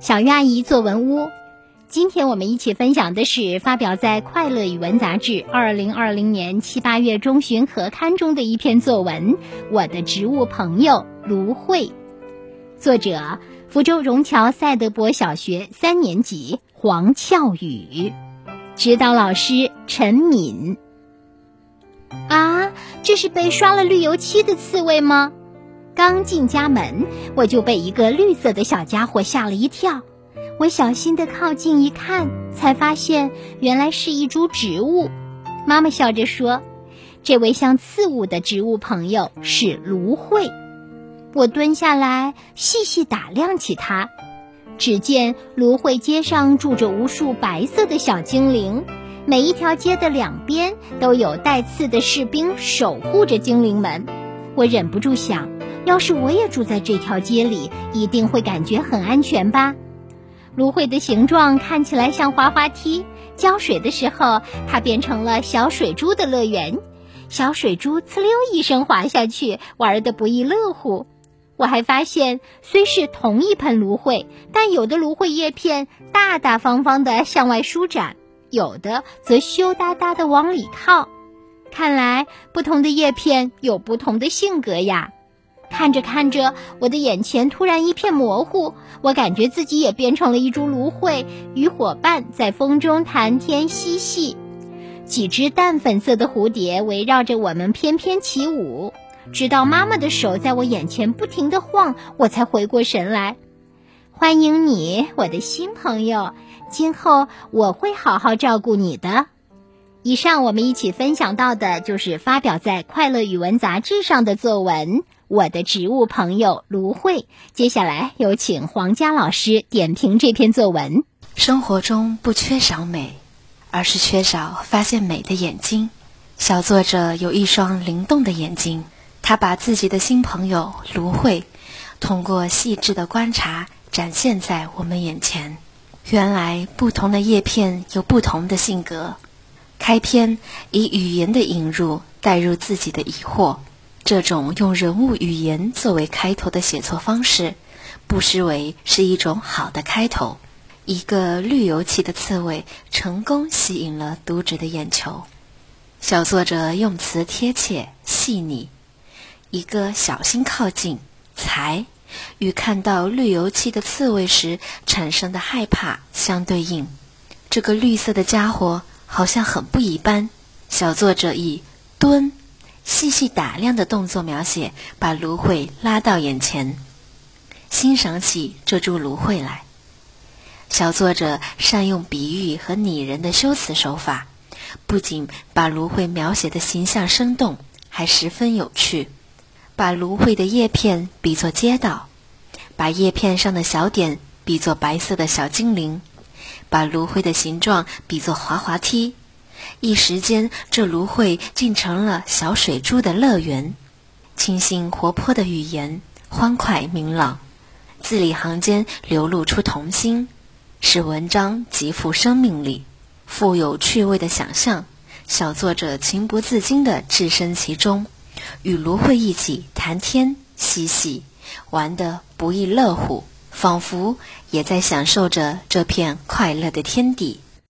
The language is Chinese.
小鱼阿姨作文屋，今天我们一起分享的是发表在《快乐语文》杂志二零二零年七八月中旬合刊中的一篇作文《我的植物朋友芦荟》，作者福州荣侨赛德伯小学三年级黄俏宇，指导老师陈敏。啊，这是被刷了绿油漆的刺猬吗？刚进家门，我就被一个绿色的小家伙吓了一跳。我小心地靠近一看，才发现原来是一株植物。妈妈笑着说：“这位像刺物的植物朋友是芦荟。”我蹲下来细细打量起它，只见芦荟街上住着无数白色的小精灵，每一条街的两边都有带刺的士兵守护着精灵们。我忍不住想。要是我也住在这条街里，一定会感觉很安全吧？芦荟的形状看起来像滑滑梯，浇水的时候，它变成了小水珠的乐园。小水珠呲溜一声滑下去，玩得不亦乐乎。我还发现，虽是同一盆芦荟，但有的芦荟叶片大大方方地向外舒展，有的则羞答答地往里靠。看来，不同的叶片有不同的性格呀。看着看着，我的眼前突然一片模糊，我感觉自己也变成了一株芦荟，与伙伴在风中谈天嬉戏。几只淡粉色的蝴蝶围绕着我们翩翩起舞，直到妈妈的手在我眼前不停地晃，我才回过神来。欢迎你，我的新朋友，今后我会好好照顾你的。以上我们一起分享到的就是发表在《快乐语文》杂志上的作文。我的植物朋友芦荟，接下来有请黄佳老师点评这篇作文。生活中不缺少美，而是缺少发现美的眼睛。小作者有一双灵动的眼睛，他把自己的新朋友芦荟，通过细致的观察展现在我们眼前。原来不同的叶片有不同的性格。开篇以语言的引入带入自己的疑惑。这种用人物语言作为开头的写作方式，不失为是一种好的开头。一个绿油漆的刺猬成功吸引了读者的眼球。小作者用词贴切细腻，一个小心靠近，才与看到绿油漆的刺猬时产生的害怕相对应。这个绿色的家伙好像很不一般。小作者以蹲。细细打量的动作描写，把芦荟拉到眼前，欣赏起这株芦荟来。小作者善用比喻和拟人的修辞手法，不仅把芦荟描写的形象生动，还十分有趣。把芦荟的叶片比作街道，把叶片上的小点比作白色的小精灵，把芦荟的形状比作滑滑梯。一时间，这芦荟竟成了小水珠的乐园。清新活泼的语言，欢快明朗，字里行间流露出童心，使文章极富生命力，富有趣味的想象。小作者情不自禁地置身其中，与芦荟一起谈天嬉戏，玩得不亦乐乎，仿佛也在享受着这片快乐的天地。